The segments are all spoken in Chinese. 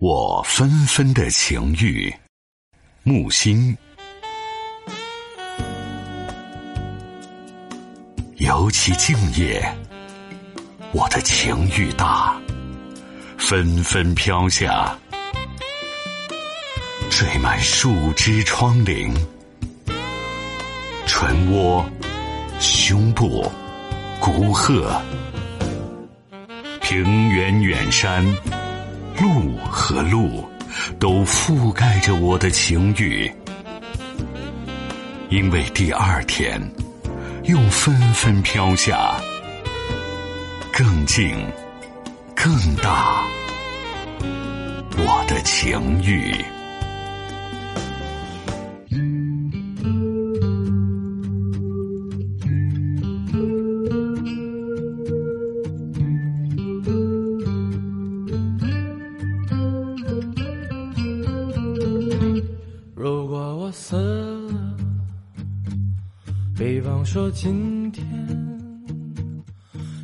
我纷纷的情欲，木心。尤其静夜，我的情欲大，纷纷飘下，缀满树枝窗棂，唇窝、胸部、骨褐，平原远山。路和路都覆盖着我的情欲，因为第二天又纷纷飘下，更近、更大，我的情欲。死了，比方说今天，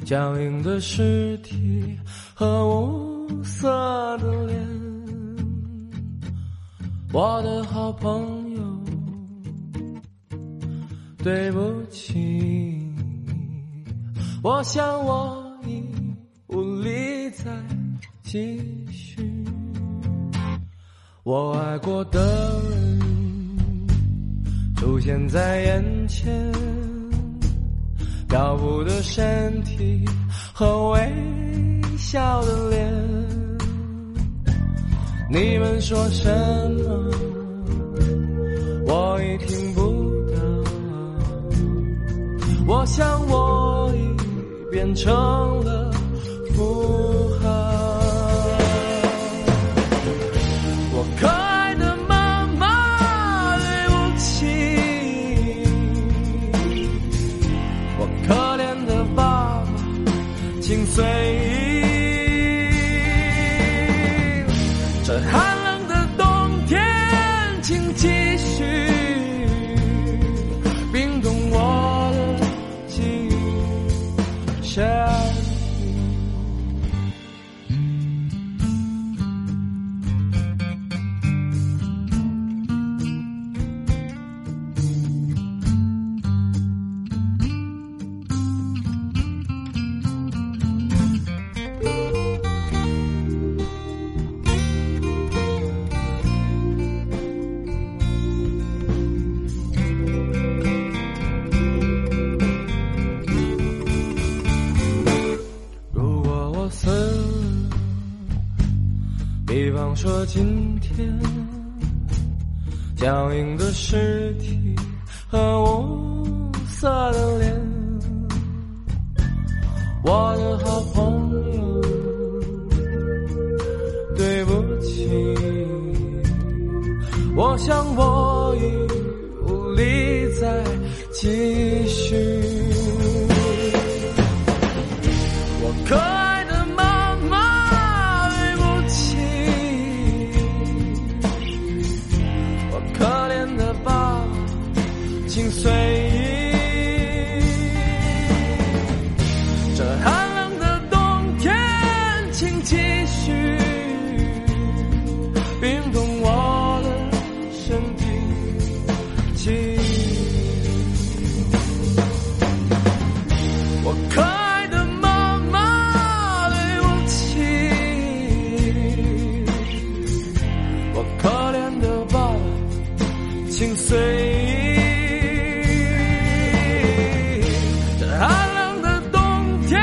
僵硬的尸体和无色的脸，我的好朋友，对不起，我想我已无力再继续，我爱过的人。出现在眼前，漂浮的身体和微笑的脸。你们说什么？我已听不到。我想我已变成了寒冷的冬天，请继续冰冻我的记忆。说今天，僵硬的尸体和无色的脸，我的好朋友，对不起，我想我已无力再继续，心随意，在寒冷的冬天，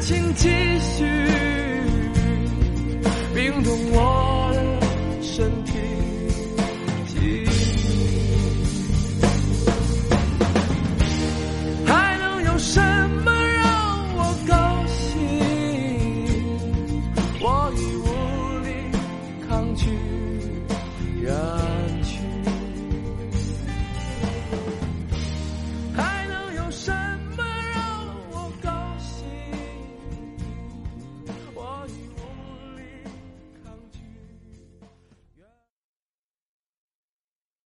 请继续冰冻我的身体。